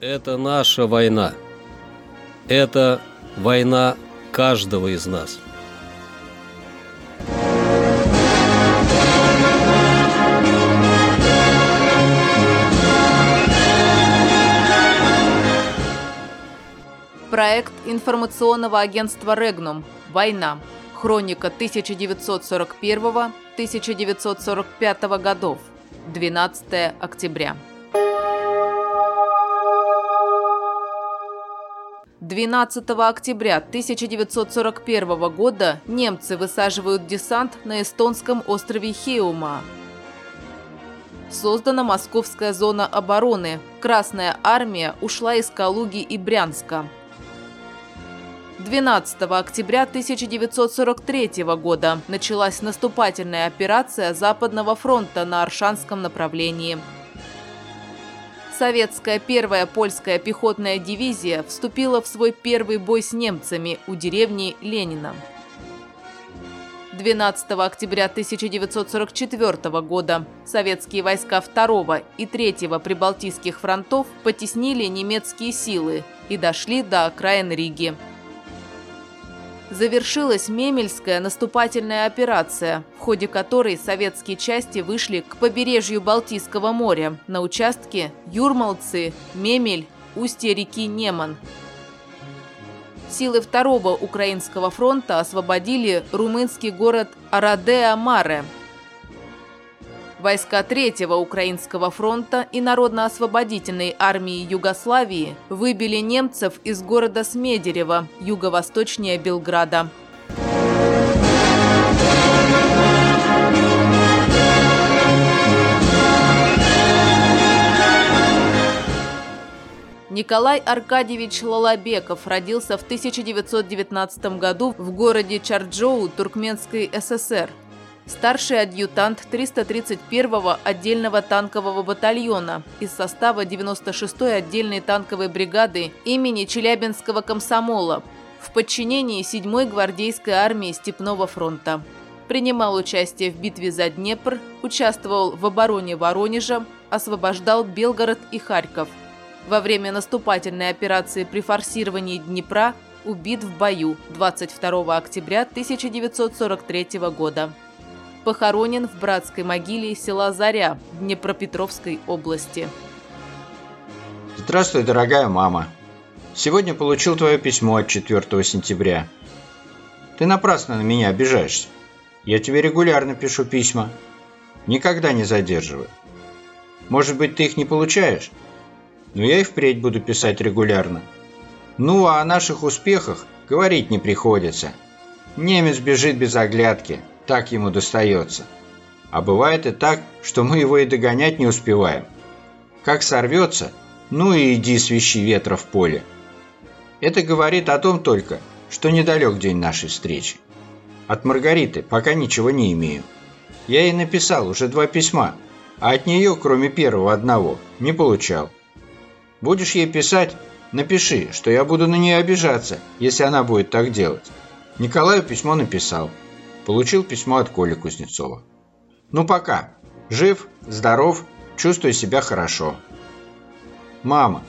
Это наша война. Это война каждого из нас. Проект информационного агентства «Регнум. Война. Хроника 1941-1945 годов. 12 октября. 12 октября 1941 года немцы высаживают десант на эстонском острове Хеума. Создана Московская зона обороны. Красная армия ушла из Калуги и Брянска. 12 октября 1943 года началась наступательная операция Западного фронта на Аршанском направлении. Советская первая польская пехотная дивизия вступила в свой первый бой с немцами у деревни Ленина. 12 октября 1944 года советские войска 2 и 3 Прибалтийских фронтов потеснили немецкие силы и дошли до окраин Риги завершилась Мемельская наступательная операция, в ходе которой советские части вышли к побережью Балтийского моря на участке Юрмалцы, Мемель, устье реки Неман. Силы Второго Украинского фронта освободили румынский город Арадеа-Маре – Войска Третьего Украинского фронта и Народно-освободительной армии Югославии выбили немцев из города Смедерева, юго-восточнее Белграда. Николай Аркадьевич Лалабеков родился в 1919 году в городе Чарджоу Туркменской ССР старший адъютант 331-го отдельного танкового батальона из состава 96-й отдельной танковой бригады имени Челябинского комсомола в подчинении 7-й гвардейской армии Степного фронта. Принимал участие в битве за Днепр, участвовал в обороне Воронежа, освобождал Белгород и Харьков. Во время наступательной операции при форсировании Днепра убит в бою 22 октября 1943 года похоронен в братской могиле села Заря Днепропетровской области. Здравствуй, дорогая мама. Сегодня получил твое письмо от 4 сентября. Ты напрасно на меня обижаешься. Я тебе регулярно пишу письма. Никогда не задерживаю. Может быть, ты их не получаешь? Но я и впредь буду писать регулярно. Ну, а о наших успехах говорить не приходится. Немец бежит без оглядки – так ему достается. А бывает и так, что мы его и догонять не успеваем. Как сорвется, ну и иди свищи ветра в поле. Это говорит о том только, что недалек день нашей встречи. От Маргариты пока ничего не имею. Я ей написал уже два письма, а от нее, кроме первого одного, не получал. Будешь ей писать, напиши, что я буду на нее обижаться, если она будет так делать. Николаю письмо написал. Получил письмо от Коли Кузнецова. Ну пока. Жив, здоров, чувствую себя хорошо. Мама,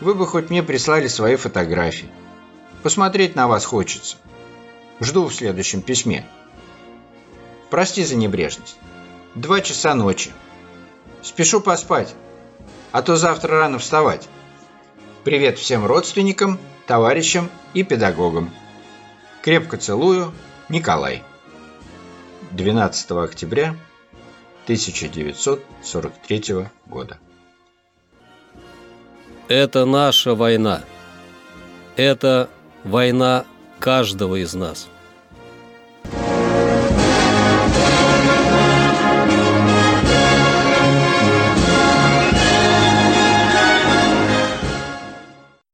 вы бы хоть мне прислали свои фотографии. Посмотреть на вас хочется. Жду в следующем письме. Прости за небрежность. Два часа ночи. Спешу поспать, а то завтра рано вставать. Привет всем родственникам, товарищам и педагогам. Крепко целую, Николай. 12 октября 1943 года. Это наша война. Это война каждого из нас.